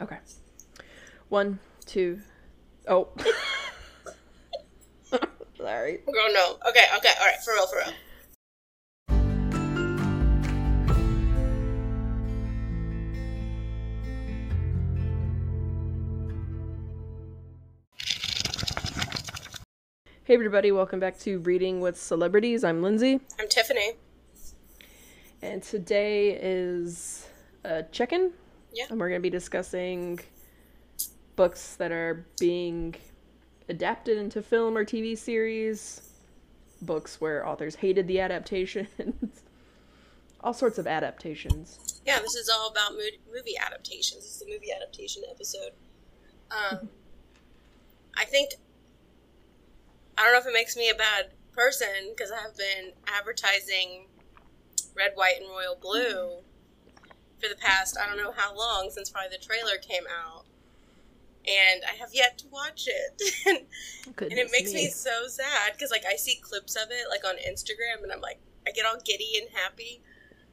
Okay. One, two. Oh. Sorry. Girl, no. Okay, okay, all right, for real, for real. Hey, everybody, welcome back to Reading with Celebrities. I'm Lindsey, I'm Tifani. and today is a check in. Yeah. And we're going to be discussing books that are being adapted into film or TV series, books where authors hated the adaptations, all sorts of adaptations. Yeah, this is all about mo- movie adaptations. This is the movie adaptation episode. Um, I think I don't know if it makes me a bad person because I've been advertising Red, White, and Royal Blue for the past I don't know how long since probably the trailer came out, and I have yet to watch it. and it makes me so sad because like I see clips of it like on Instagram, and I'm like I get all giddy and happy.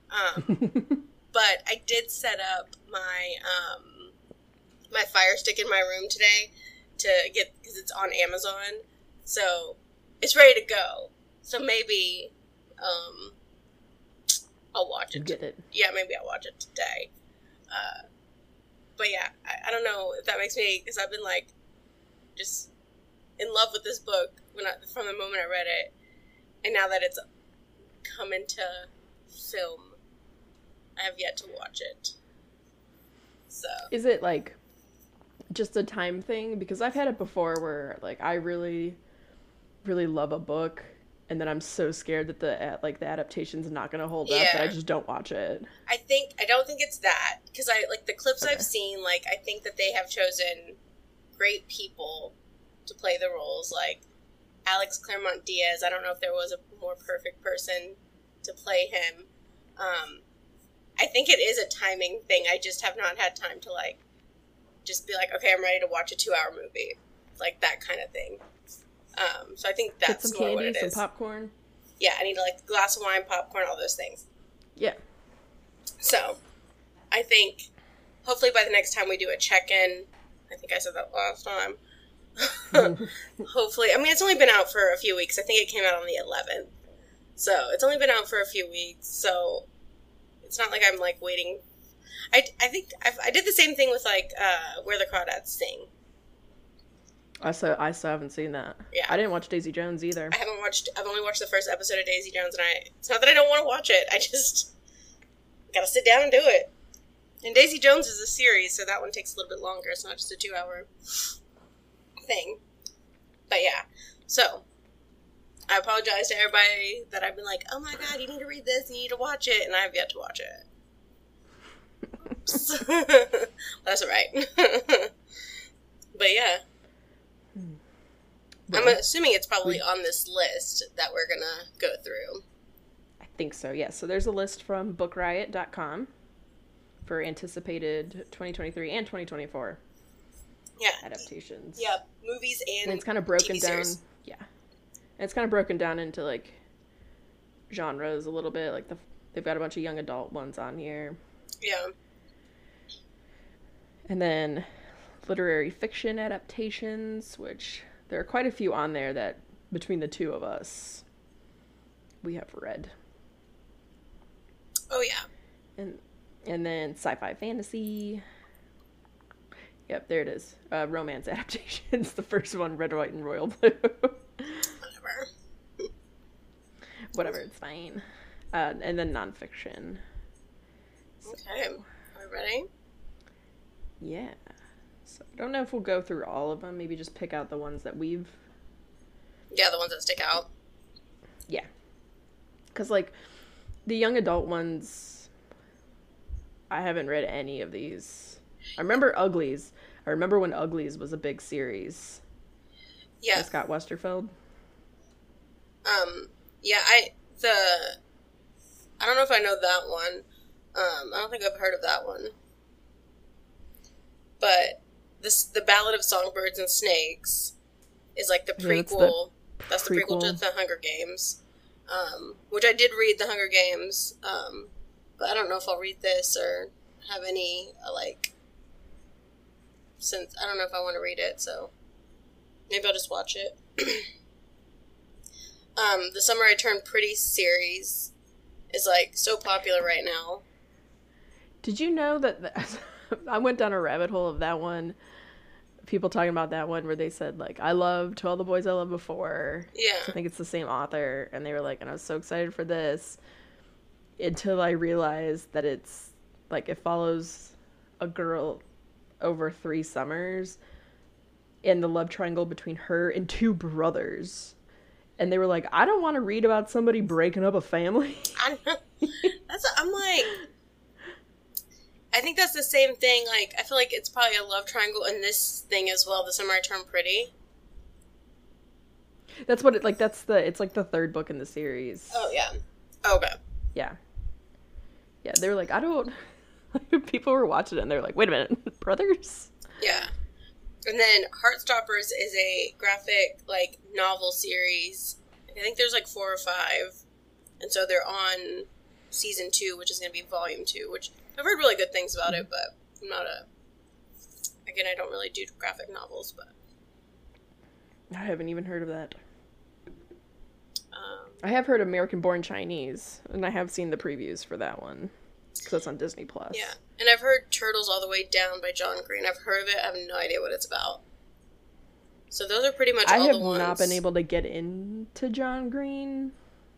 Um, but I did set up my um my Fire Stick in my room today to get because it's on Amazon, so it's ready to go. So maybe um I'll watch it. Get it. Yeah, maybe I'll watch it today. Uh, but yeah, I, I don't know if that makes me because I've been like just in love with this book when I, from the moment I read it, and now that it's come into film, I have yet to watch it. So Is it like just a time thing? Because I've had it before where like I really, really love a book, and then I'm so scared that the uh, like the adaptation's not gonna hold up that I just don't watch it. I think I don't think it's that because I like the clips Okay. I've seen. Like I think that they have chosen great people to play the roles. Like Alex Claremont Diaz. I don't know if there was a more perfect person to play him. Um, I think it is a timing thing. I just have not had time to like just be like, okay, I'm ready to watch a two-hour movie, like that kind of thing. Um, so I think Get that's some more what candy, it some is. popcorn. yeah, I need like a glass of wine, popcorn, all those things. Yeah. So, I think hopefully by the next time we do a check in, I think I said that last time. hopefully, I mean, it's only been out for a few weeks. I think it came out on the 11th. So, it's only been out for a few weeks. So, it's not like I'm like waiting. I, I think I've, I did the same thing with like uh, Where the Crawdads Sing. I still I still haven't seen that. Yeah. I didn't watch Daisy Jones either. I haven't watched, I've only watched the first episode of Daisy Jones, and I, it's not that I don't want to watch it. I just gotta sit down and do it. And Daisy Jones is a series, so that one takes a little bit longer. It's not just a two hour thing. But yeah, so I apologize to everybody that I've been like, oh my god, you need to read this, you need to watch it, and I have yet to watch it. That's alright. but yeah, I'm assuming it's probably on this list that we're gonna go through. I think so. Yes. So there's a list from BookRiot.com for anticipated 2023 and 2024 Yeah. adaptations. Yeah, movies and, and it's kind of broken TV down. series. Yeah, and it's kind of broken down into like genres a little bit. Like the they've got a bunch of young adult ones on here, Yeah. and then literary fiction adaptations, which there are quite a few on there that between the two of us we have read, Oh yeah. and and then sci-fi fantasy. Yep, there it is. Uh, romance adaptations. The first one, Red, White, and Royal Blue. Whatever. Whatever, it's fine. Uh, and then nonfiction. Okay. Are we ready? Yeah. So I don't know if we'll go through all of them. Maybe just pick out the ones that we've. Yeah, the ones that stick out. Yeah. Because, like, the young adult ones, I haven't read any of these. I remember Uglies. I remember when Uglies was a big series. Yeah. Scott Westerfeld. Um. Yeah. I the. I don't know if I know that one. Um. I don't think I've heard of that one. But this the Ballad of Songbirds and Snakes is like the Yeah, that's the prequel. that's the prequel to the Hunger Games. Um, which I did read the Hunger Games. Um, but I don't know if I'll read this or have any uh, like since I don't know if I want to read it, so maybe I'll just watch it. um, the Summer I Turned Pretty series is like so popular right now. Did you know that the, I went down a rabbit hole of that one? People talking about that one where they said like I love To All the Boys I Loved Before. Yeah. I think it's the same author, and they were like, and I was so excited for this until I realized that it's like it follows a girl over three summers and the love triangle between her and two brothers. And they were like, I don't want to read about somebody breaking up a family. I know. That's I'm like I think that's the same thing. Like I feel like it's probably a love triangle in this thing as well. The summer I turned pretty. That's what it like. That's the. It's like the third book in the series. Oh yeah. Okay. Yeah. Yeah, they were like, I don't. People were watching it and they're like, wait a minute, brothers? Yeah. And then Heartstoppers is a graphic like novel series. I think there's like four or five, and so they're on season two, which is going to be volume two. Which I've heard really good things about it, but I'm not a. Again, I don't really do graphic novels, but I haven't even heard of that. um, I have heard American Born Chinese, and I have seen the previews for that one because that's on Disney Plus. yeah. And I've heard Turtles All the Way Down by John Green. I've heard of it. I have no idea what it's about. So those are pretty much I all have the ones. not been able to get into John Green.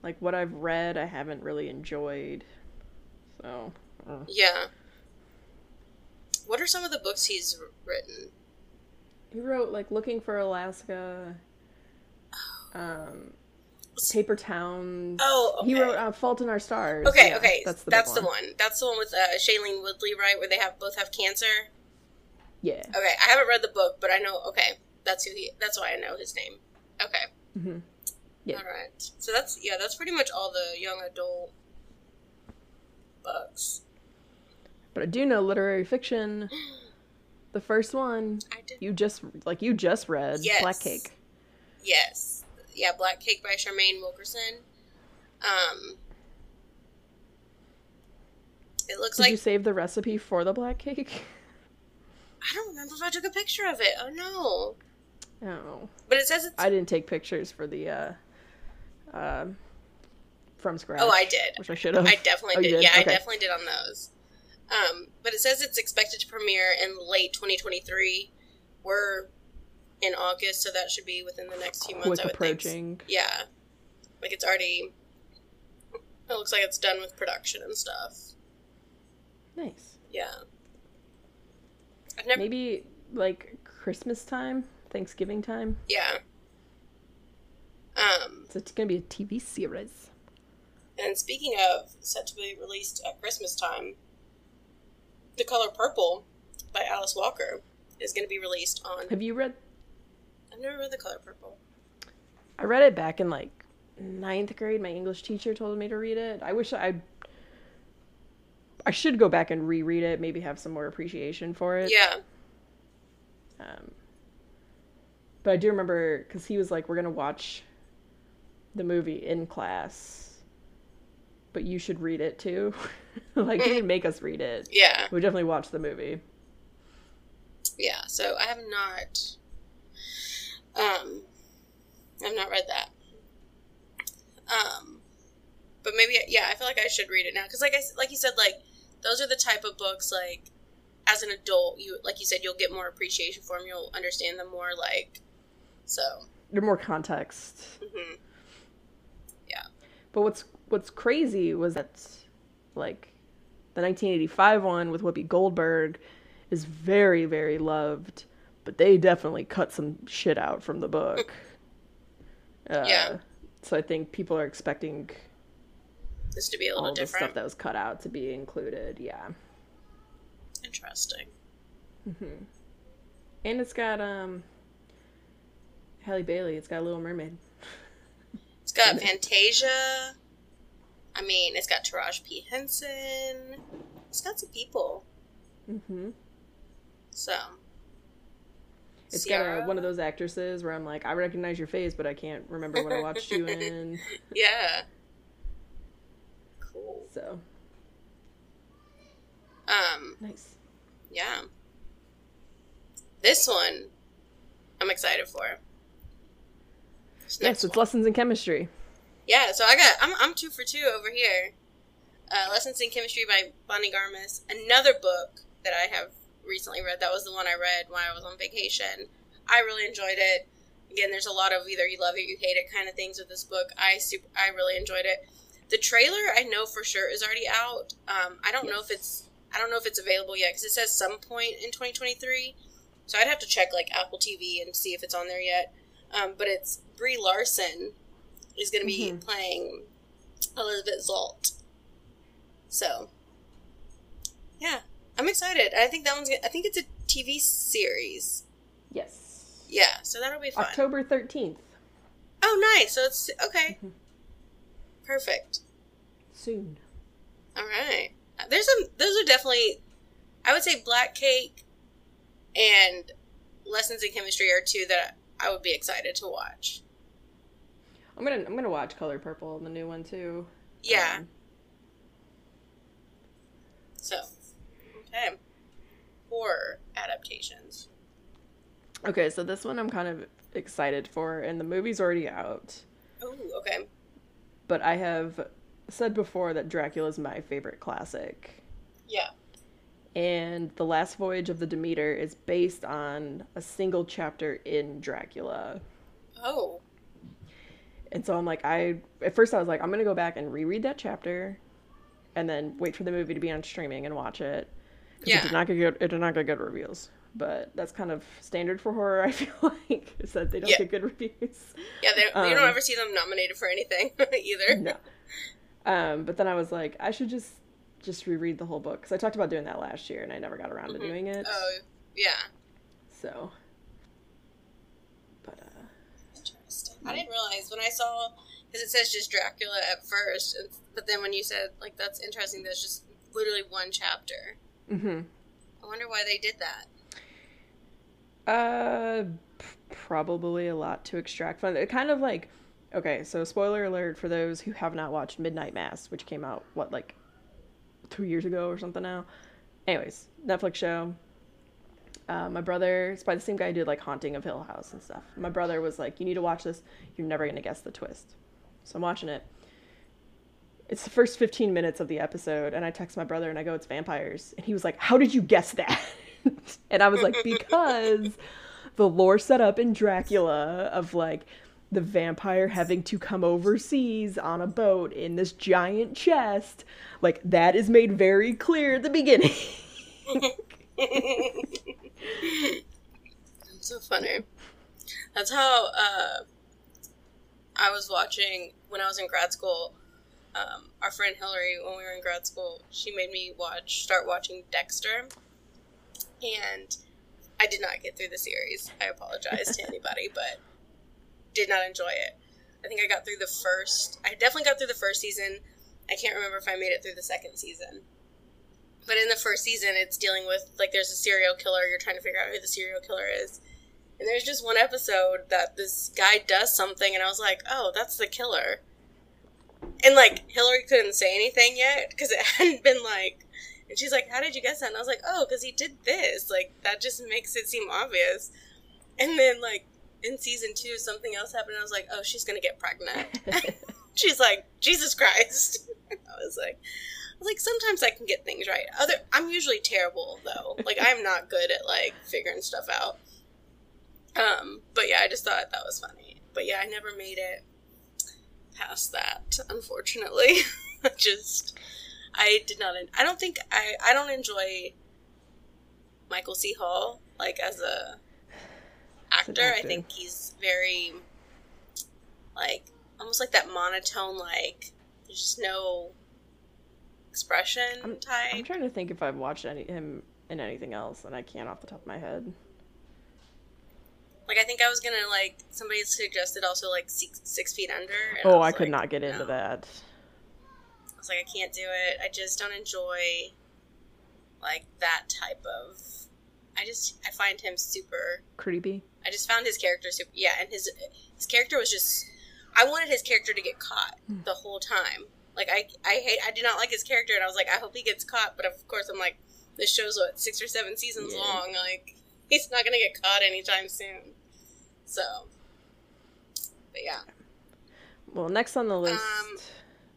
Like what I've read, I haven't really enjoyed. So, uh. Yeah. What are some of the books he's written? he wrote like Looking for Alaska, um, Paper Towns. Oh, He wrote uh, Fault in Our Stars. Okay, Yeah, okay, that's that's, the, the, one. That's the one with uh, Shailene Woodley, right? Where they have both have cancer. Yeah. Okay, I haven't read the book, but I know. Okay, that's who he. That's why I know his name. Okay, hmm Yeah. all right. So that's yeah, that's pretty much all the young adult books. But I do know literary fiction. The first one I you just like you just read Yes. Black Cake. Yes, yeah, Black Cake by Charmaine Wilkerson. Um, it looks Did like you save the recipe for the black cake? I don't remember if I took a picture of it. Oh no! Oh, But it says it's. I didn't take pictures for the uh, um, from scratch. oh, I did. which I should have. I definitely Oh, did. did? Yeah, I definitely did on those. Um, but it says it's expected to premiere in late 2023. We're in August, so that should be within the next few months. Quick I would approaching. think. Yeah, like it's already. It looks like it's done with production and stuff. Nice. Yeah. I've never. Maybe like Christmas time, Thanksgiving time. Yeah. Um, So it's gonna be a TV series. and speaking of set to be released at Christmas time, The Color Purple by Alice Walker is going to be released on. Have you read? I've never read The Color Purple. I read it back in like ninth grade. My English teacher told me to read it. I wish I. I should go back and reread it. Maybe have some more appreciation for it. Yeah. Um, but I do remember because he was like, "We're gonna watch the movie in class, but you should read it too." like he didn't make us read it. Yeah. We definitely watched the movie. Yeah. So I have not. Um, I've not read that. Um, but maybe yeah, I feel like I should read it now because like I like you said like those are the type of books like as an adult you like you said you'll get more appreciation for them you'll understand them more like so. There's more context. hmm But what's what's crazy was that like the 1985 one with Whoopi Goldberg is very very loved, but they definitely cut some shit out from the book. Uh, Yeah. So I think people are expecting This to be a little all little the stuff that was cut out to be included. Yeah. Interesting. Mm-hmm. And it's got um Halle Bailey. It's got Little Mermaid. It's got Fantasia. I mean, it's got Taraji P Henson. It's got some people. Mm-hmm. So. It's Ciara. got uh, one of those actresses where I'm like, I recognize your face, but I can't remember what I watched you in. Yeah. Cool. So Um. nice. Yeah. this one, I'm excited for. Yes, it's one. lessons in chemistry. Yeah, so I got I'm I'm two for two over here. Uh, lessons in chemistry by Bonnie Garmus. Another book that I have recently read. That was the one I read when I was on vacation. I really enjoyed it. Again, there's a lot of either you love it, you hate it kind of things with this book. I super, I really enjoyed it. The trailer I know for sure is already out. Um, I don't yes. know if it's I don't know if it's available yet because it says some point in 2023. So I'd have to check like Apple TV and see if it's on there yet. Um, but it's Brie Larson is going to be mm-hmm. playing Elizabeth Zott. So yeah, I'm excited. I think that one's. I think it's a TV series. Yes. Yeah, so that'll be fun. October thirteenth. Oh, nice. So it's okay. Mm-hmm. Perfect. Soon. All right. There's some. Those are definitely. I would say Black Cake and Lessons in Chemistry are two that I would be excited to watch. I'm gonna I'm gonna watch Color Purple, the new one too. Yeah. Um, so, okay. Horror adaptations. Okay, so this one I'm kind of excited for, and the movie's already out. Oh, okay. But I have said before that Dracula is my favorite classic. Yeah. And The Last Voyage of the Demeter is based on a single chapter in Dracula. Oh. And so I'm like, I at first I was like, I'm gonna go back and reread that chapter, and then wait for the movie to be on streaming and watch it. Yeah. It did not get good. It did not get good reviews but that's kind of standard for horror. I feel like is that they don't yeah. get good reviews. Yeah, they, um, you don't ever see them nominated for anything either. No. Um, but then I was like, I should just just reread the whole book because I talked about doing that last year and I never got around mm-hmm. to doing it. Oh, yeah. So, but uh, interesting. I didn't realize when I saw because it says just Dracula at first, but then when you said like that's interesting, there's just literally one chapter. Mm-hmm. I wonder why they did that. Uh, probably a lot to extract from it. Kind of like, okay, so spoiler alert for those who have not watched Midnight Mass, which came out what like two years ago or something now. Anyways, Netflix show. Uh, my brother, it's by the same guy who did like Haunting of Hill House and stuff. My brother was like, "You need to watch this. You're never gonna guess the twist." So I'm watching it. It's the first 15 minutes of the episode, and I text my brother and I go, "It's vampires," and he was like, "How did you guess that?" and I was like, because the lore set up in Dracula of like the vampire having to come overseas on a boat in this giant chest, like that is made very clear at the beginning. so funny. That's how uh, I was watching when I was in grad school. Um, our friend Hillary, when we were in grad school, she made me watch, start watching Dexter and I did not get through the series. I apologize to anybody, but did not enjoy it. I think I got through the first. I definitely got through the first season. I can't remember if I made it through the second season. But in the first season, it's dealing with like there's a serial killer. You're trying to figure out who the serial killer is, and there's just one episode that this guy does something, and I was like, oh, that's the killer. And like Hillary couldn't say anything yet because it hadn't been like and she's like, How did you guess that? And I was like, Oh, because he did this. Like, that just makes it seem obvious. And then, like, in season two, something else happened. I was like, Oh, she's to get pregnant. she's like, Jesus Christ. I was like, like, sometimes I can get things right. Other, I'm usually terrible though. Like, I'm not good at like figuring stuff out. Um, but yeah, I just thought that was funny. But yeah, I never made it past that, unfortunately. just I did not. I don't think I. I don't enjoy Michael C. Hall like as a actor. actor. I think he's very like almost like that monotone. Like there's just no expression I'm, type. I'm trying to think if I've watched any him in anything else, and I can't off the top of my head. Like I think I was gonna like somebody suggested also like six, six feet under. oh, I, I could like, not get into that. I was like, I can't do it. I just don't enjoy like that type of. I just I find him super creepy. I just found his character super. Yeah, and his his character was just. I wanted his character to get caught mm. the whole time. Like I I hate I do not like his character, and I was like, I hope he gets caught. But of course, I'm like, this show's what six or seven seasons yeah. long. Like he's not gonna get caught anytime soon. So, but yeah. Well, next on the list, Um,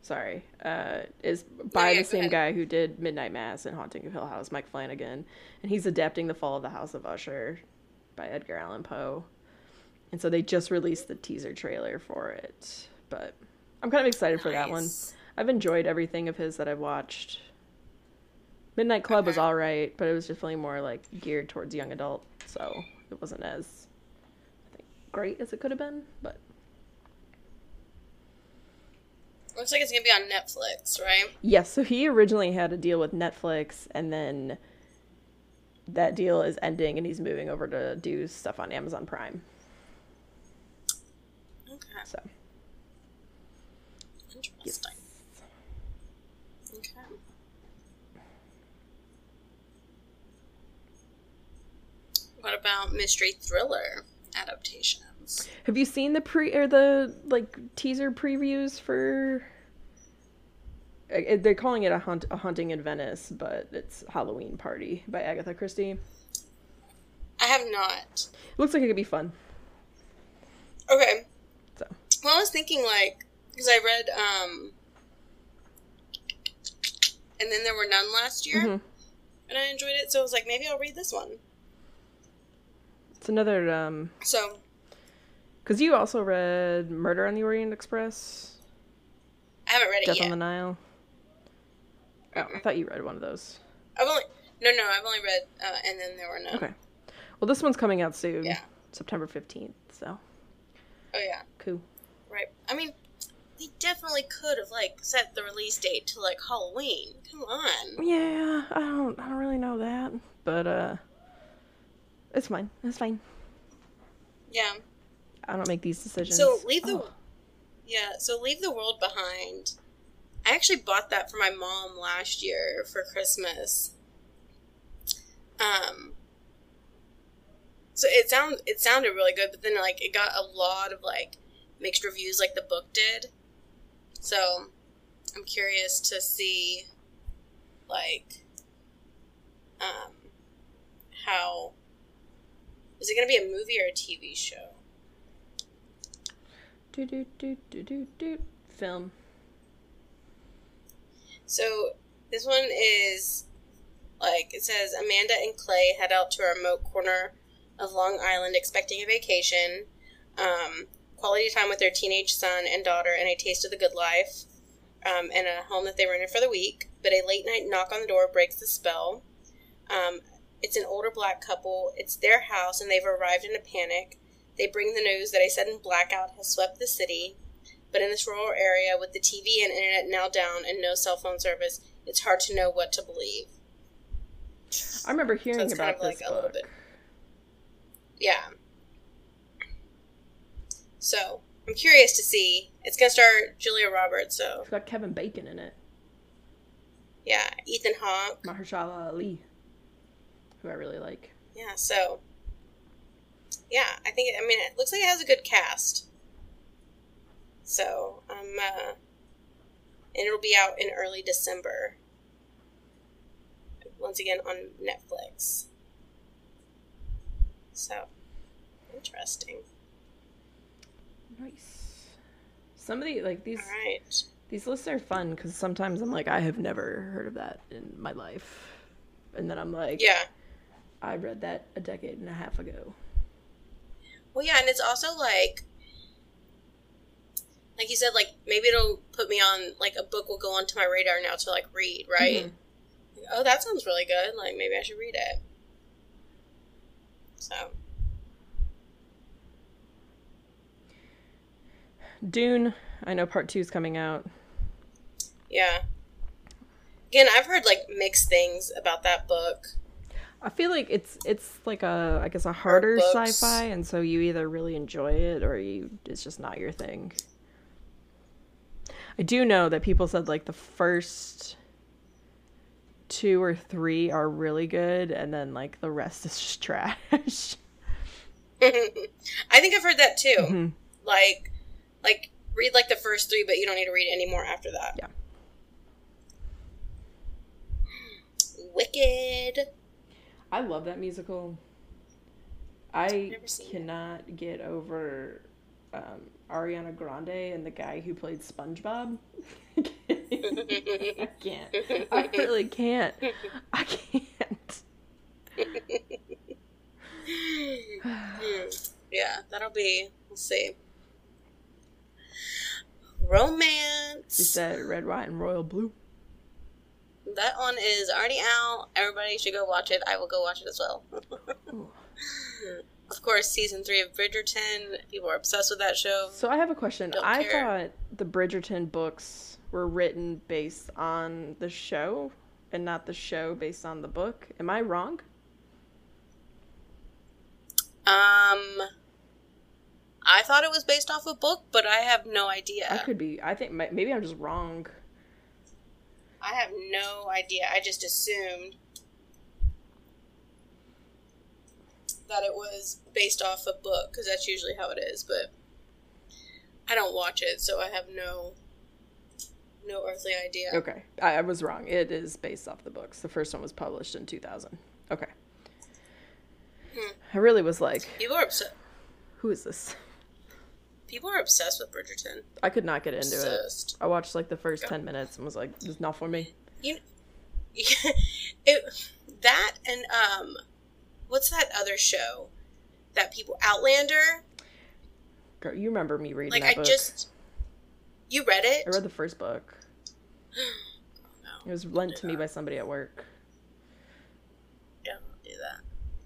sorry, uh, is by yeah, the same ahead. guy who did Midnight Mass and Haunting of Hill House, Mike Flanagan, and he's adapting The Fall of the House of Usher by Edgar Allan Poe. And so they just released the teaser trailer for it, but I'm kind of excited for that one. I've enjoyed everything of his that I've watched. Midnight Club was all right, but it was definitely more like geared towards young adult, so it wasn't as I think great as it could have been. But Looks like it's gonna be on Netflix, right? yes, so he originally had a deal with Netflix, and then that deal is ending, and he's moving over to do stuff on Amazon Prime. Okay. So Interesting. Okay. What about mystery thriller adaptations? have you seen the pre or the like teaser previews for? They're calling it a, haunt, a haunting in Venice, but it's Halloween Party by Agatha Christie. I have not. It Looks like it could be fun. Okay. So Well, I was thinking like because I read um, and then there were none last year, Mhm. and I enjoyed it. So I was like, maybe I'll read this one. It's another um So because you also read Murder on the Orient Express, I haven't read it Death yet. on the Nile. Oh, I thought you read one of those. I've only no no I've only read uh, and then there were none. Okay. Well, this one's coming out soon. Yeah. September fifteenth. So Oh yeah. cool. Right. I mean, they definitely could have like set the release date to like Halloween. Come on. Yeah, I don't. I don't really know that, but uh, it's fine. It's fine. Yeah. I don't make these decisions. So leave the Oh. yeah. So leave the world behind. I actually bought that for my mom last year for Christmas. Um. So it sound it sounded really good, but then like it got a lot of like mixed reviews, like the book did. So I'm curious to see, like, um, how is it going to be a movie or a TV show? Do do do do do do. Film. So this one is like it says Amanda and Clay head out to a remote corner of Long Island expecting a vacation, um, quality time with their teenage son and daughter, and a taste of the good life, um, and a home that they rented for the week. But a late night knock on the door breaks the spell. Um, it's an older black couple. It's their house, and they've arrived in a panic. They bring the news that a sudden blackout has swept the city. But in this rural area, with the TV and internet now down and no cell phone service, it's hard to know what to believe. I remember hearing it's about kind of like this a little book. bit. Yeah. So I'm curious to see. It's gonna star Julia Roberts, so It's got Kevin Bacon in it. yeah, Ethan Hawke. Mahershala Ali, who I really like. Yeah, so yeah, I think I mean it looks like it has a good cast. So um, uh, and it'll be out in early December. Once again on Netflix. So interesting. Nice. Some of the like these All right. these lists are fun because sometimes I'm like I have never heard of that in my life, and then I'm like Yeah. I read that a decade and a half ago. Well, yeah, and it's also like, like you said, like maybe it'll put me on like a book will go onto my radar now to like read, right? Mhm. Oh, that sounds really good. Like maybe I should read it. So Dune. I know part two is coming out. yeah. Again, I've heard like mixed things about that book. I feel like it's it's like a I guess a harder sci-fi, and so you either really enjoy it or you it's just not your thing. I do know that people said like the first two or three are really good, and then like the rest is just trash. I think I've heard that too. Mhm. Like, like read like the first three, but you don't need to read any more after that. Yeah. Wicked. I love that musical. I seen it. cannot get over um, Ariana Grande and the guy who played SpongeBob. I can't. I really can't. I can't. Yeah, that'll be. We'll see. Romance. Is that red, white, and royal blue? That one is already out. Everybody should go watch it. I will go watch it as well. Of course, season three of Bridgerton. People are obsessed with that show. So I have a question. Don't I care. thought the Bridgerton books were written based on the show and not the show based on the book. Am I wrong? Um, I thought it was based off a book, but I have no idea. I could be. I think maybe I'm just wrong. I have no idea. I just assumed that it was based off a book because that's usually how it is. But I don't watch it, so I have no no earthly idea. Okay, I, I was wrong. It is based off the books. The first one was published in 2000. Okay. Hmm. I really was like, People are upset. who is this? People are obsessed with Bridgerton. I could not get into it. I watched like the first 10 minutes and was like, this is not for me. You, it that and um, what's that other show that people Outlander? Girl, you remember me reading Like I book. just you read it? I read the first book. no, It was lent to me by somebody at work. don't do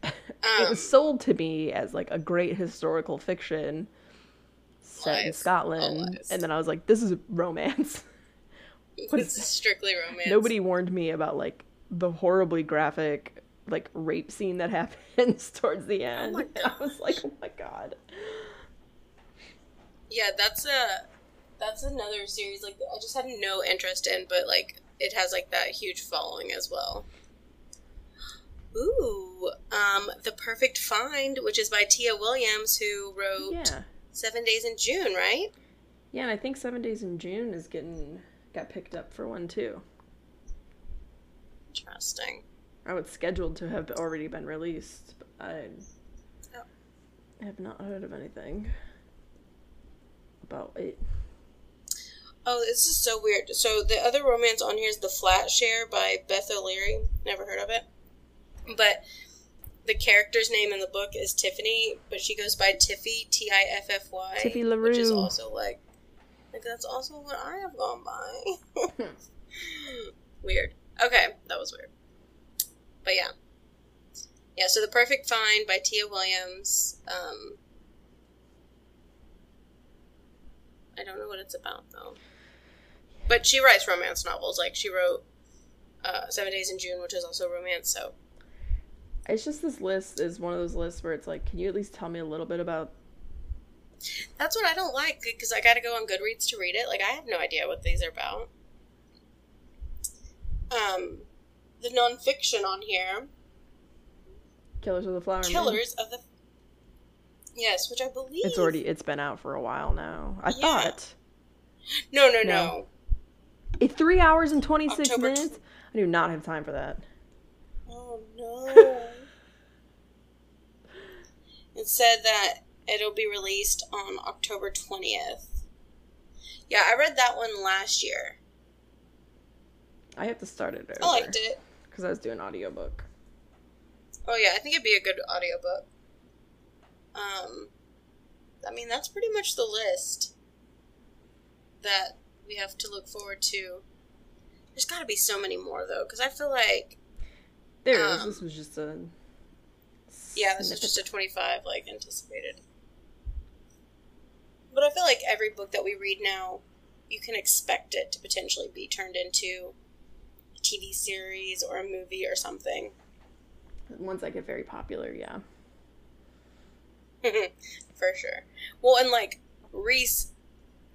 that. it Um, was sold to me as like a great historical fiction set in Scotland. And then I was like, this is romance. what is It's strictly romance. Nobody warned me about like the horribly graphic like rape scene that happens towards the end. my I was like, oh my god. Yeah, that's a that's another series like I just had no interest in, but like it has like that huge following as well. Ooh, um, The Perfect Find, which is by Tia Williams, who wrote Yeah. Seven Days in June, right? Yeah, and I think Seven Days in June is getting got picked up for one too. Interesting. Oh, it's scheduled to have already been released. But I Oh. have not heard of anything about it. Oh, this is so weird. So the other romance on here is The Flat Share by Beth O'Leary. Never heard of it. But the character's name in the book is Tiffany, but she goes by Tiffy, T I F F Y. Tiffy Which is also like, like that's also what I have gone by. weird. Okay, that was weird. But yeah. Yeah, so The Perfect Find by Tia Williams. Um, I don't know what it's about though. But she writes romance novels. Like she wrote uh, Seven Days in June, which is also romance. So It's just this list is one of those lists where it's like, can you at least tell me a little bit about that's what I don't like because I got to go on Goodreads to read it. Like I have no idea what these are about. Um, the nonfiction on here, Killers of the Flower Moon? Killers of the. Yes, which I believe It's already it's been out for a while now. I Yeah. thought. No, no, no. No. It three hours and twenty six minutes? I do not have time for that. Oh no. It said that it'll be released on October 20th. Yeah, I read that one last year. I have to start it over. I liked it. Because I was doing audiobook. Oh yeah, I think it'd be a good audiobook. Um I mean, that's pretty much the list that we have to look forward to. There's got to be so many more though cuz I feel like There it is. Um, This was just a Yeah, this is just a 25 like anticipated. But I feel like every book that we read now, you can expect it to potentially be turned into a TV series or a movie or something. Once I get very popular, yeah. For sure. Well, and like Reese,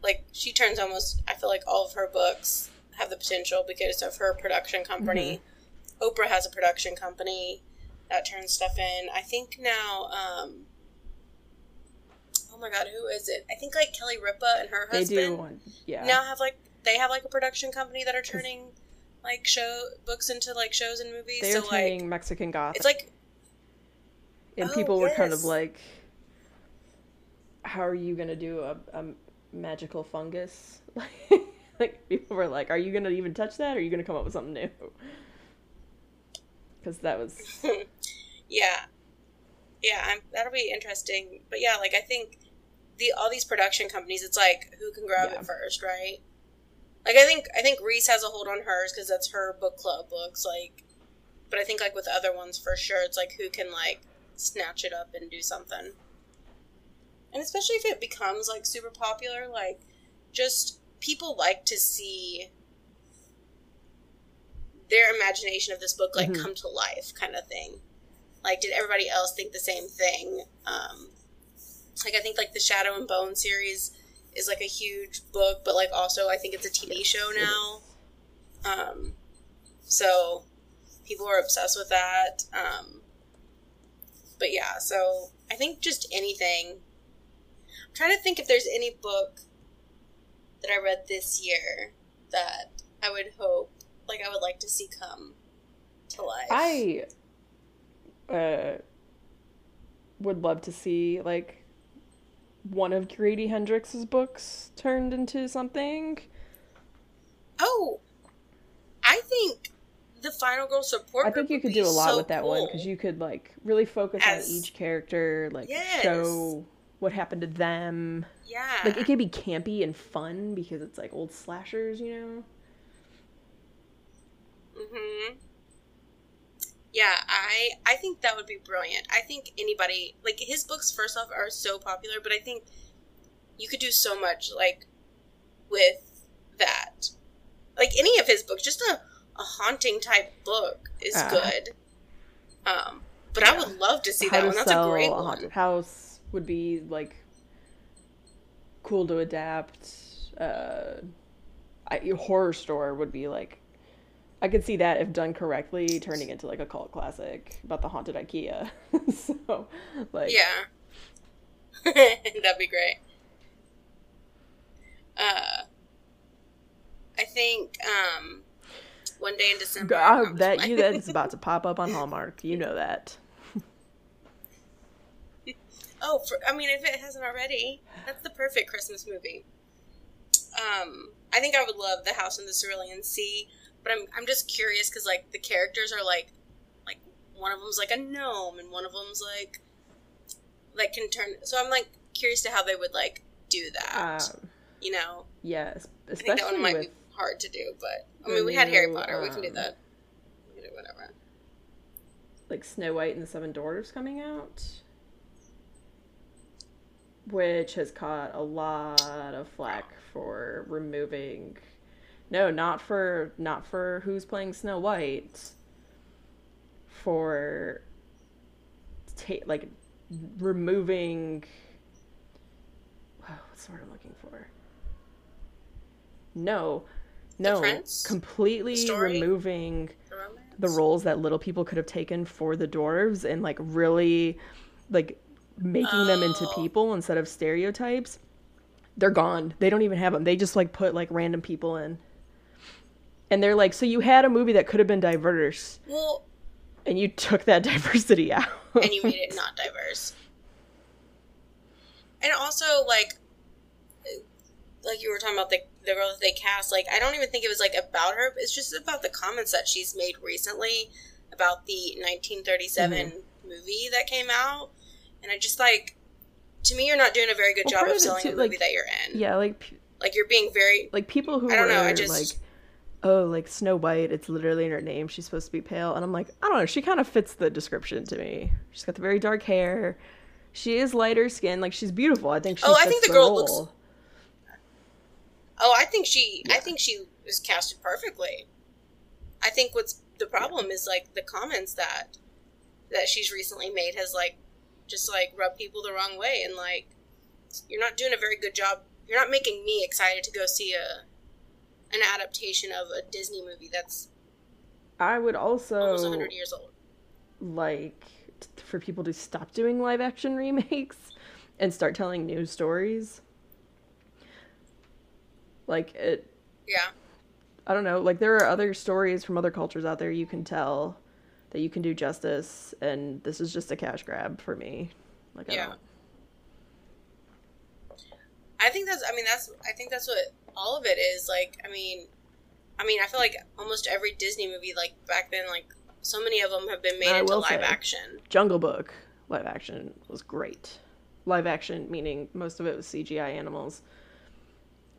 like she turns almost, I feel like all of her books have the potential because of her production company. Mm-hmm. Oprah has a production company that turns stuff in. I think now, um, oh my god, who is it? I think like Kelly Ripa and her They husband do one. Yeah. now have like they have like a production company that are turning like show books into like shows and movies. They're so turning like Mexican Gothic. it's like and Oh, people were kind of like, "How are you gonna do a, a magical fungus?" like people were like, "Are you gonna even touch that? Or are you gonna come up with something new?" Because that was Yeah, yeah, I'm, that'll be interesting. But yeah, like I think the all these production companies, it's like who can grab Yeah. it first, right? Like I think I think Reese has a hold on hers because that's her book club books. Like, but I think like with other ones for sure, it's like who can like snatch it up and do something. And especially if it becomes like super popular, like just people like to see their imagination of this book like Mhm. come to life kind of thing like did everybody else think the same thing? Um like i think like the shadow and bone series is like a huge book but like also i think it's a tv show now. Um so people are obsessed with that. Um but yeah so i think just anything. I'm trying to think if there's any book that i read this year that i would hope like i would like to see come to life. I uh would love to see like one of Grady Hendrix's books turned into something. Oh, I think the Final Girl support. I think you could do a lot so with that one because you could like really focus As- on each character, like Yes. show what happened to them. Yeah. Like it could be campy and fun because it's like old slashers, you know. hmm Yeah, I I think that would be brilliant. I think anybody like his books first off are so popular, but I think you could do so much like with that. Like any of his books, just a, a haunting type book is Ah. good. Um, but I would love to see How that to one. That's a great a one. haunted house would be like cool to adapt. Uh, I, Horrorstör would be like. I could see that if done correctly, turning into like a cult classic about the haunted IKEA. so, like, Yeah. That'd be great. Uh, I think um, one day in December. God, I'm that you that's about to pop up on Hallmark. You know that. oh, for, I mean, if it hasn't already, that's the perfect Christmas movie. Um, I think I would love The House in the Cerulean Sea, but I'm I'm just curious because like the characters are like like one of them's like a gnome and one of them's like like can turn. So I'm like curious to how they would like do that. Um, you know. yes, I think that one might with be hard to do, but I mean, we had Harry Potter. we can do um, that. We can do whatever. like Snow White and the Seven Dwarfs coming out, which has caught a lot of flack for removing. No, not for not for who's playing Snow White. For ta- like removing. Oh, what's the word I'm looking for? No, no, completely removing The the roles that little people could have taken for the dwarves and like really like making them into Oh. people instead of stereotypes they're gone they don't even have them they just like put like random people in and they're like so you had a movie that could have been diverse Well, and you took that diversity out and you made it not diverse. And also, like, like you were talking about the the girl that they cast. Like, I don't even think it was like about her. It's just about the comments that she's made recently about the 1937 Mm-hmm. movie that came out. And I just like, to me, you're not doing a very good Well, job of selling too, the movie like- that you're in. yeah like Like, you're being very like people who I don't know, I just- like oh like snow white it's literally in her name she's supposed to be pale and i'm like i don't know she kind of fits the description to me she's got the very dark hair she is lighter skin like she's beautiful i think she Oh, I think the girl role. looks- Oh, I think she. I think she was casted perfectly. I think what's the problem is like the comments that that she's recently made has like just like rubbed people the wrong way, and like you're not doing a very good job. You're not making me excited to go see a an adaptation of a Disney movie that's i would also almost 100 years old. like t- for people to stop doing live action remakes and start telling new stories like it Yeah, I don't know, like there are other stories from other cultures out there you can tell that you can do justice, and this is just a cash grab for me. Like, I Yeah. don't. I think that's. I mean, that's. I think that's what all of it is. Like, I mean, I mean, I feel like almost every Disney movie, like back then, like so many of them have been made I into live say- action. Jungle Book live action was great. Live action meaning most of it was CGI animals.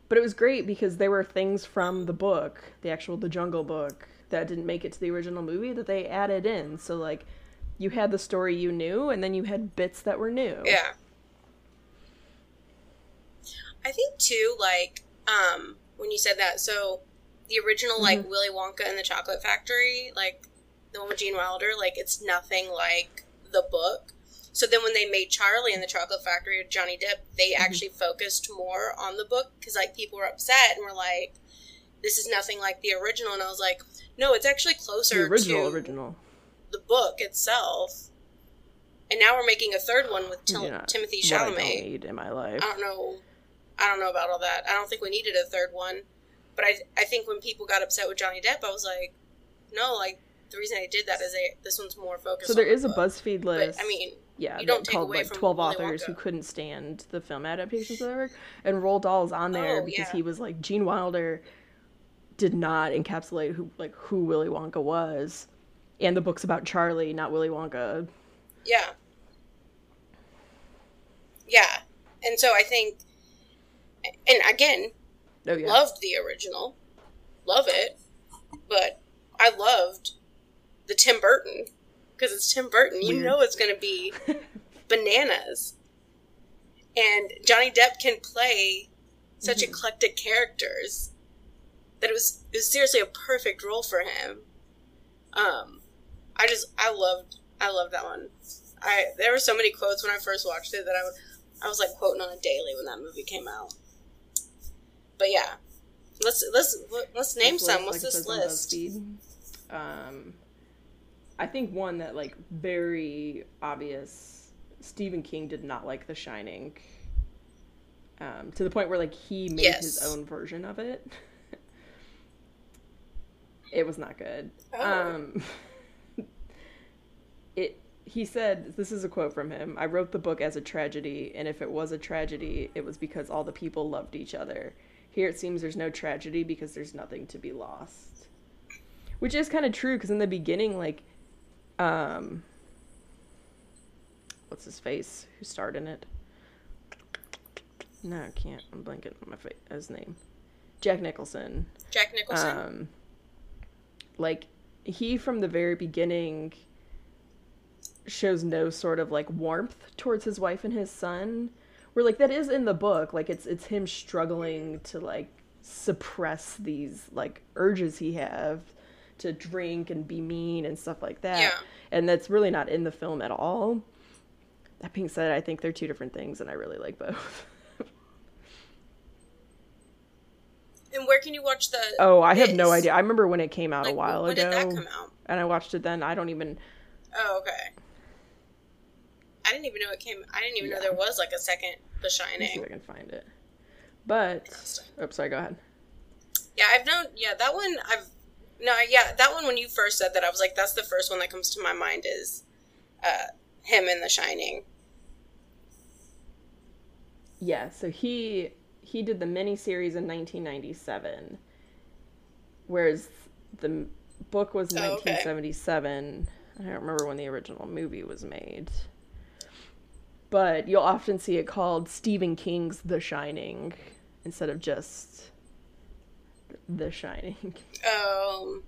But it was great because there were things from the book, the actual The Jungle Book, that didn't make it to the original movie that they added in. So like you had the story you knew and then you had bits that were new. Yeah. I think too, like, um, when you said that, so the original, Mm-hmm. like Willy Wonka and the Chocolate Factory, like the one with Gene Wilder, like it's nothing like the book. So then when they made Charlie and the Chocolate Factory with Johnny Depp, they Mm-hmm. actually focused more on the book because like people were upset and were like, "This is nothing like the original," and I was like, "No, it's actually closer The original to original. the book itself." And now we're making a third one with Tim- Timothy what I don't Chalamet. need in my life. I don't know. I don't know about all that. I don't think we needed a third one. But I, I think when people got upset with Johnny Depp, I was like, no, like the reason I did that is they, this one's more focused. So there the a book. BuzzFeed list. But I mean, yeah, you don't take called away like twelve authors who couldn't stand the film adaptations of their work, and Roald Dahl's on there Oh, because yeah. he was like Gene Wilder did not encapsulate who like who Willy Wonka was, and the book's about Charlie, not Willy Wonka. yeah, yeah. And so I think, and again, Oh yeah, loved the original, love it, but I loved the Tim Burton because it's Tim Burton. You Weird. know it's going to be bananas. And Johnny Depp can play such Mhm. eclectic characters that it was it was seriously a perfect role for him. Um, I just I loved I loved that one. I there were so many quotes when I first watched it that I would I was like quoting on a daily when that movie came out. But yeah, let's let's let's name This some. list, What's like this list? Um, I think one that like very obvious. Stephen King did not like The Shining. Um, to the point where like he made his own version of it. it was not good. Oh. Um, it he said this is a quote from him. I wrote the book as a tragedy, and if it was a tragedy, it was because all the people loved each other. Here it seems there's no tragedy because there's nothing to be lost. Which is kind of true because in the beginning, like, um, what's his face? Who starred in it? No, I can't. I'm blanking on my face, his name. Jack Nicholson. Jack Nicholson. Um, like he from the very beginning shows no sort of like warmth towards his wife and his son. Where like that is in the book, like it's it's him struggling to like suppress these like urges he have to drink and be mean and stuff like that. Yeah. And that's really not in the film at all. That being said, I think they're two different things and I really like both. and where can you watch the? oh, I have no idea. I remember when it came out Like, a while when ago. did that come out? and I watched it then. I don't even. Oh, okay. I didn't even know it came. I didn't even know there was like a second The me see if Shining. I can find it. But oh, sorry. Go ahead. Yeah, I've known. Yeah, that one. I've no. Yeah, that one. When you first said that, I was like, that's the first one that comes to my mind is uh, him in The Shining. Yeah. So he he did the miniseries in 1997, whereas the book was Oh, okay. 1977. I don't remember when the original movie was made. But you'll often see it called Stephen King's The Shining instead of just The Shining. Um,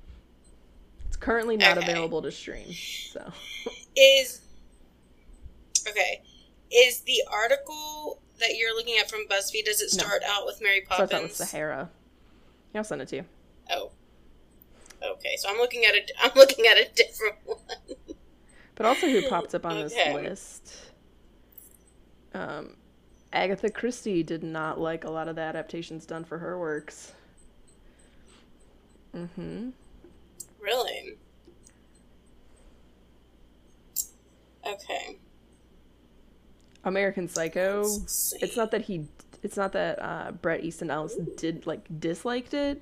It's currently not Okay. available to stream. So is okay. Is the article that you're looking at from BuzzFeed? Does it No. start out with Mary starts out Poppins? with Sahara. Yeah, I'll send it to you. Oh, okay. So I'm looking at a. I'm looking at a different one. But also, who popped up on this list? Um, Agatha Christie did not like a lot of the adaptations done for her works. Mm-hmm. Really? Okay. American Psycho. It's not that he. It's not that uh, Bret Easton Ellis did like disliked it.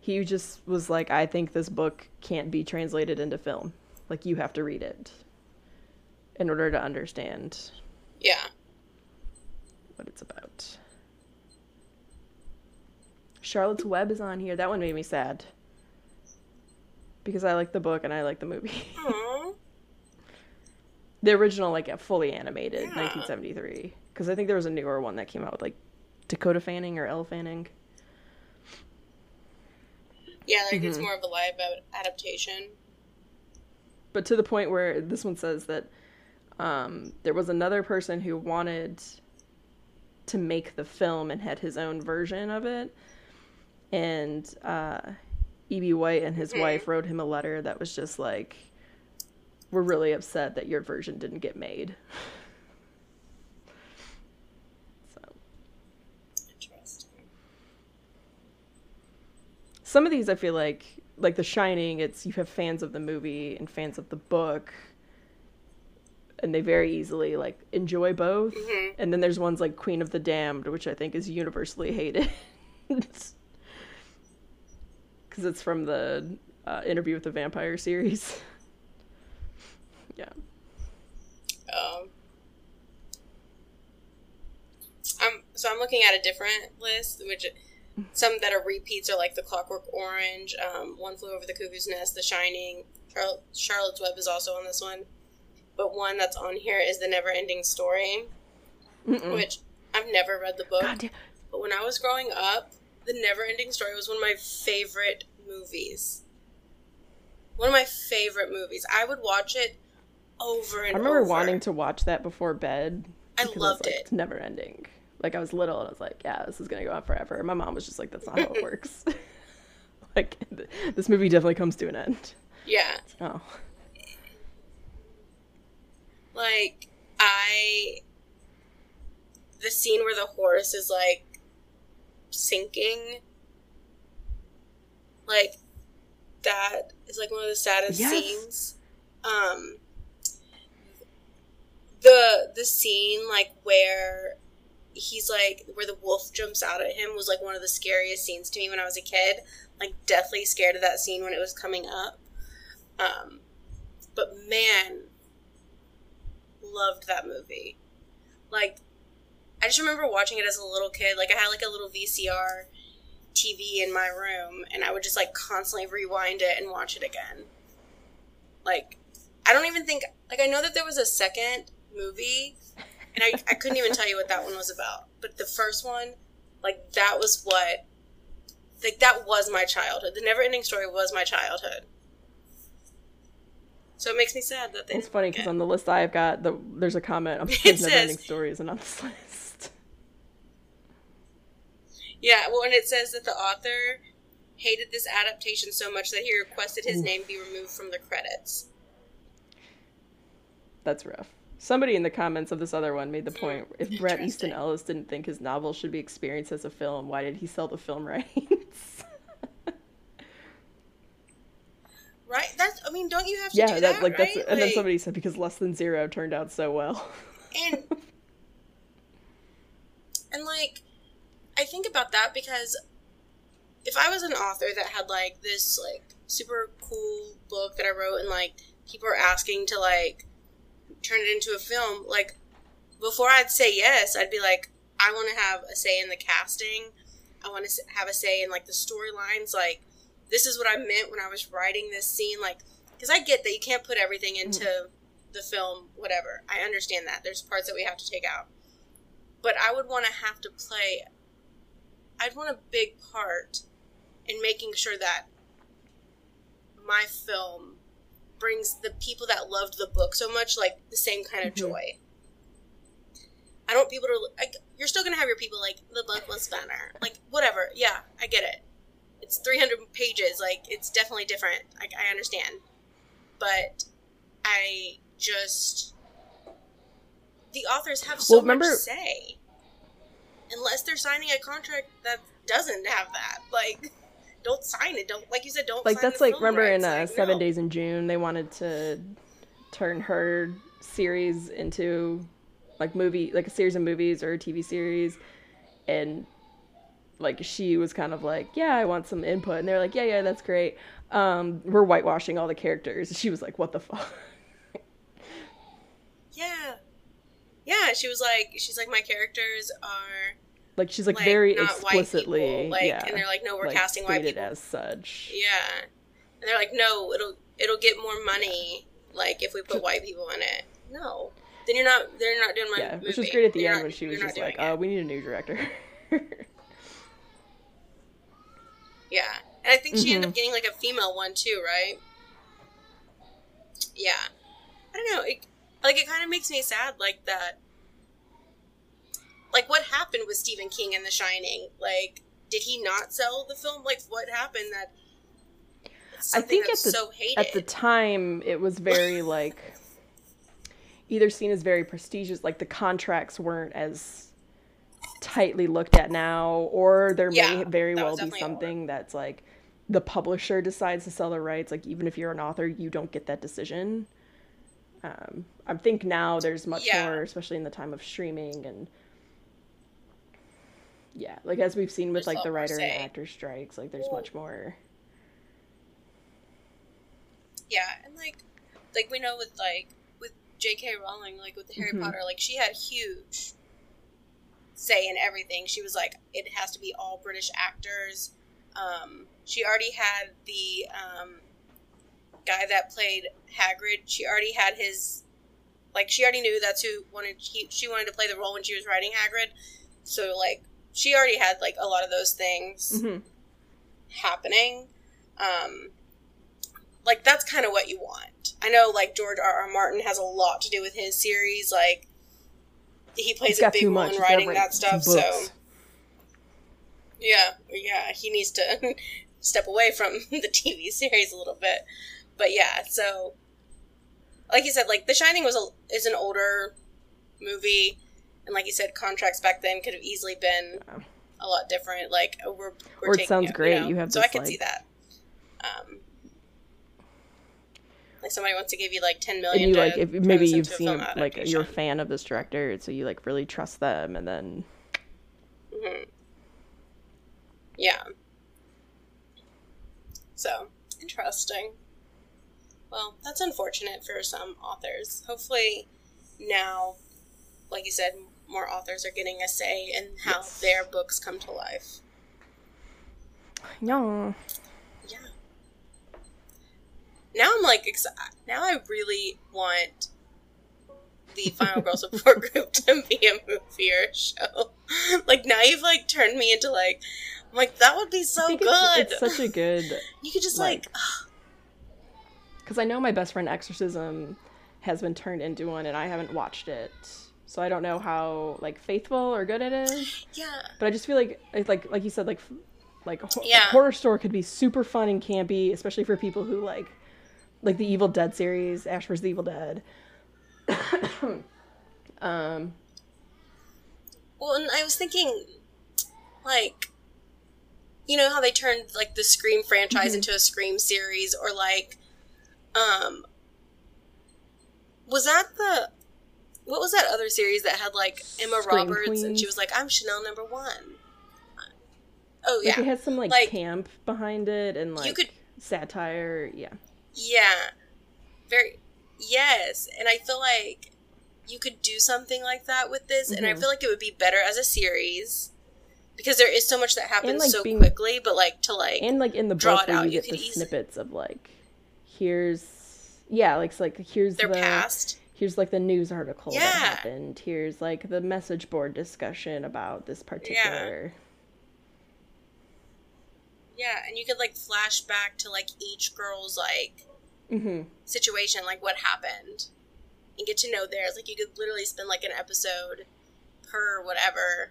He just was like, I think this book can't be translated into film. Like you have to read it in order to understand Yeah. What it's about. Charlotte's Web is on here. That one made me sad. Because I like the book and I like the movie. Aww. the original, like, fully animated, Yeah. 1973. Because I think there was a newer one that came out with, like, Dakota Fanning or Elle Fanning. Yeah, like Mm-hmm. it's more of a live ad- adaptation. But to the point where this one says that um, there was another person who wanted to make the film and had his own version of it. And uh, E.B. White and his Mhm. wife wrote him a letter that was just like, We're really upset that your version didn't get made. so. Interesting. some of these I feel like like The Shining, it's you have fans of the movie and fans of the book and they very easily like enjoy both. Mhm. And then there's ones like Queen of the Damned, which I think is universally hated. Cuz it's from the uh, Interview with the Vampire series. yeah. Um, I'm so I'm looking at a different list, which some that are repeats are like The Clockwork Orange, um, One Flew Over the Cuckoo's Nest, The Shining. Charlotte, Charlotte's Web is also on this one, but one that's on here is The Never Ending Story, Mm-mm. which I've never read the book, God but when I was growing up, The Never Ending Story was one of my favorite movies. One of my favorite movies. I would watch it over and I remember over. wanting to watch that before bed. I loved like, it. It's never ending. Like I was little and I was like, yeah, this is gonna go on forever. And my mom was just like, that's not how it works. like th- this movie definitely comes to an end. Yeah. Oh, Like I the scene where the horse is like sinking like that is like one of the saddest Yes. scenes. Um the the scene like where he's like where the wolf jumps out at him was like one of the scariest scenes to me when I was a kid. Like deathly scared of that scene when it was coming up. Um but man, loved that movie. Like, I just remember watching it as a little kid. Like, I had like a little VCR TV in my room, and I would just like constantly rewind it and watch it again. Like, I don't even think like I know that there was a second movie, and I I couldn't even tell you what that one was about. But the first one, like that was what, like that was my childhood. The Never Ending Story was my childhood. So it makes me sad that they. it's funny because on the list I've got the there's a comment of It says- never ending story isn't on this list. Yeah, well, and it says that the author hated this adaptation so much that he requested his Oof. name be removed from the credits. That's rough. Somebody in the comments of this other one made the hmm. point: if Bret Easton Ellis didn't think his novel should be experienced as a film, why did he sell the film rights? Right? That's. I mean, don't you have to yeah, do that, that? like that's right? and then somebody said because Less Than Zero turned out so well. and and like, I think about that because if I was an author that had like this like super cool book that I wrote and like people are asking to like turn it into a film, like before I'd say yes, I'd be like, I want to have a say in the casting. I want to have a say in like the storylines. Like, this is what I meant when I was writing this scene. Like, because I get that you can't put everything into the film, whatever. I understand that. There's parts that we have to take out. But I would want to have to play, I'd want a big part in making sure that my film brings the people that loved the book so much, like, the same kind of Mhm. joy. I don't want people to, like, you're still going to have your people like, the book was better. Like, whatever. Yeah, I get it. It's 300 pages. Like, it's definitely different. I, I understand. But I just the authors have so Well, remember- much say. Unless they're signing a contract that doesn't have that, like, don't sign it. Don't like you said. Don't like that's like remember in rights. uh, Like, Seven no. Days in June they wanted to turn her series into like movie like a series of movies or a TV series, and like she was kind of like, yeah, I want some input, and they're like, yeah, yeah, that's great. Um, we're whitewashing all the characters. She was like, what the fuck. Yeah. Yeah, she was like, she's like, my characters are like she's like, like very explicitly. Like, yeah, and they're like, no, we're like, casting white people. as such. Yeah, and they're like, no, it'll it'll get more money like if we put white people in it. No, then you're not. They're not doing my Yeah, movie. which was great at the You're end not- when she was just like, "Oh, it. we need a new director." Yeah, and I think she ended Mhm. up getting like a female one too, right? Yeah, I don't know. It, like it kind of makes me sad, like that. Like what happened with Stephen King and The Shining? Like, did he not sell the film? Like, what happened that? I think at the so hated. at the time it was very like either seen as very prestigious, like the contracts weren't as tightly looked at now, or there Yeah, may very well be something that's like the publisher decides to sell the rights. Like even if you're an author, you don't get that decision. Um, I think now there's much Yeah. more, especially in the time of streaming and yeah, like as we've seen with There's like the writer and actor strikes, like there's much more. Yeah, and like, like we know with like with J.K. Rowling, like with the Harry Mhm. Potter, like she had huge say in everything. She was like, it has to be all British actors. Um, she already had the um, guy that played Hagrid. She already had his, like, she already knew that's who wanted. He, she wanted to play the role when she was writing Hagrid. So like, she already had like a lot of those things hmm happening. Um, like that's kind of what you want. I know, like George R. R. Martin has a lot to do with his series. Like he plays a big role in writing that stuff. So yeah, yeah, he needs to step away from the TV series a little bit. But yeah, so like you said, like The Shining was a is an older movie, and like you said, contracts back then could have easily been a lot different. Like oh, we're, we're Or it sounds you great, know? you have so this, I can like- see that. Um, like somebody wants to give you like ten million. and you like if maybe you've seen like you're a fan of this director, so you like really trust them, and then Mhm. Yeah. So, interesting. Well, that's unfortunate for some authors. Hopefully, now, like you said, more authors are getting a say in how Yes. their books come to life. Yeah. Now I'm like, exci- now I really want the Final Girl Support Group to be a movie or a show. Like now you've like turned me into like, I'm like that would be so good. it's, it's such a good you could just like, like, because I know my best friend Exorcism has been turned into one, and I haven't watched it, so I don't know how like faithful or good it is. yeah, But I just feel like it's like like you said like like Yeah. Horrorstör could be super fun and campy, especially for people who like like the Evil Dead series, Ash vs. the Evil Dead. um, Well, and I was thinking, like, you know how they turned like the Scream franchise Mhm. into a Scream series, or like, um, was that the what was that other series that had like Emma Scream Roberts and she was like, "I'm Chanel number one." Oh like yeah, it had some like, Like, camp behind it and like you could- satire. Yeah, yeah, very yes, and I feel like you could do something like that with this, and I Mhm. feel like it would be better as a series. Because there is so much that happens like, so being- quickly, but like to like and like in the draw book out, you you get the snippets of like here's yeah like it's like here's their the past. here's like the news article Yeah. that happened here's like the message board discussion about this particular Yeah, and you could like flash back to like each girl's like hmm situation, like what happened, and get to know theirs. Like you could literally spend like an episode per whatever.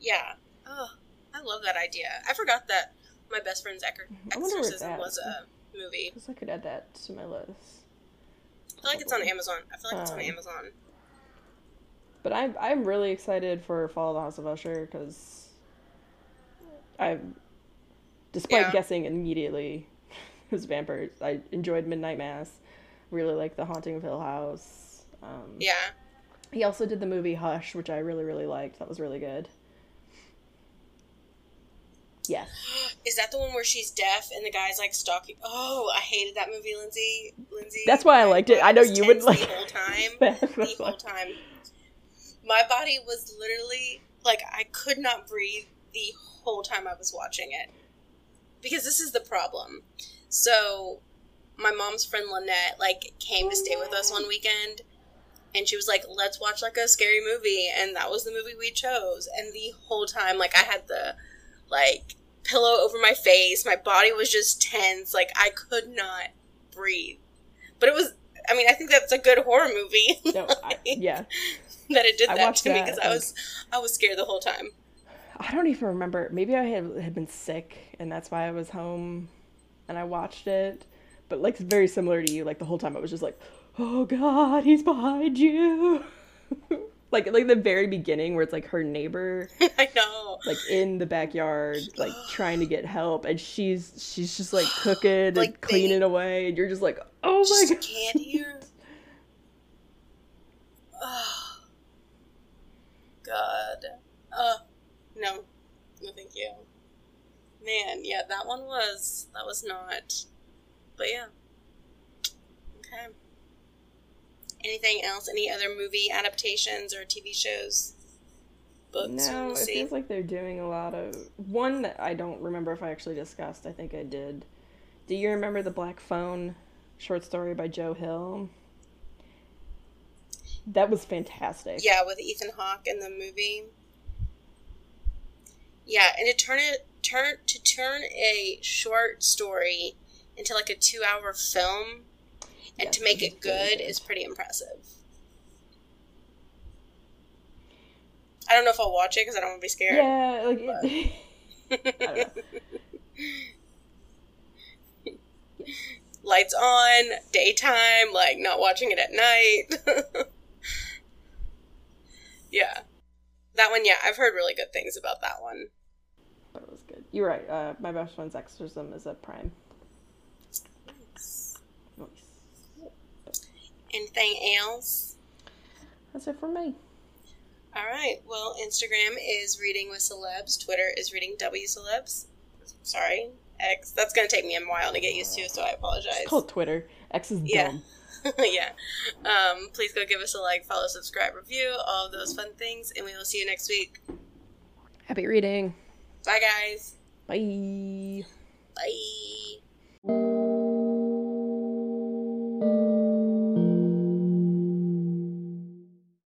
Yeah. Oh, I love that idea. I forgot that my best friend's Ecker- I wonder where it's exorcism was a movie. Guess I could add that to my list. I feel like it's on Amazon. I feel like it's on Um, Amazon. But I'm I'm really excited for Fall of the House of Usher because I, despite Yeah. guessing immediately, it was vampires. I enjoyed Midnight Mass. Really liked The Haunting of Hill House. Um, Yeah. He also did the movie Hush, which I really really liked. That was really good. Yes. Is that the one where she's deaf and the guy's like stalking? Oh, I hated that movie, Lindsey. Lindsey. That's why I liked it. I know you would like the whole time. The whole time. My body was literally like I could not breathe the whole time I was watching it. Because this is the problem. So, my mom's friend Lynette like came to stay with us one weekend and she was like, "Let's watch like a scary movie." And that was the movie we chose. And the whole time like I had the like pillow over my face. My body was just tense. Like I could not breathe. But it was. I mean, I think that's a good horror movie. No, I, yeah. that it did I that to me because I was I was scared the whole time. I don't even remember. Maybe I had had been sick, and that's why I was home, and I watched it. But like it's very similar to you, like the whole time I was just like, "Oh God, he's behind you!" like like the very beginning where it's like her neighbor, I know. like in the backyard, like trying to get help, and she's she's just like cooking and Like, they- cleaning away, and you're just like, "Oh my God!" can't hear. Oh, God. Uh, no. No, thank you. Man, yeah, that one was. That was not. But yeah. Okay. Anything else? Any other movie adaptations or TV shows? Books? No, it see. feels like they're doing a lot of one that I don't remember if I actually discussed. I think I did. Do you remember the Black Phone short story by Joe Hill? That was fantastic. Yeah, with Ethan Hawke in the movie. Yeah, and to turn it turn to turn a short story into like a two hour film and Yes, to make it it was very good is pretty impressive. I don't know if I'll watch it because I don't want to be scared. Yeah, like it, I don't know. Lights on, daytime, like not watching it at night. yeah. That one, yeah, I've heard really good things about that one. but it was good. You're right. Uh, my best friend's exorcism is a Prime. Nice. Anything else? That's it for me. All right. Well, Instagram is reading with celebs. Twitter is reading W celebs. Sorry, X. That's gonna take me a while to get used to, so I apologize. It's called Twitter. X is Yeah. dumb. yeah. Um, please go give us a like, follow, subscribe, review, all of those fun things, and we will see you next week. Happy reading. Bye, guys. Bye. Bye.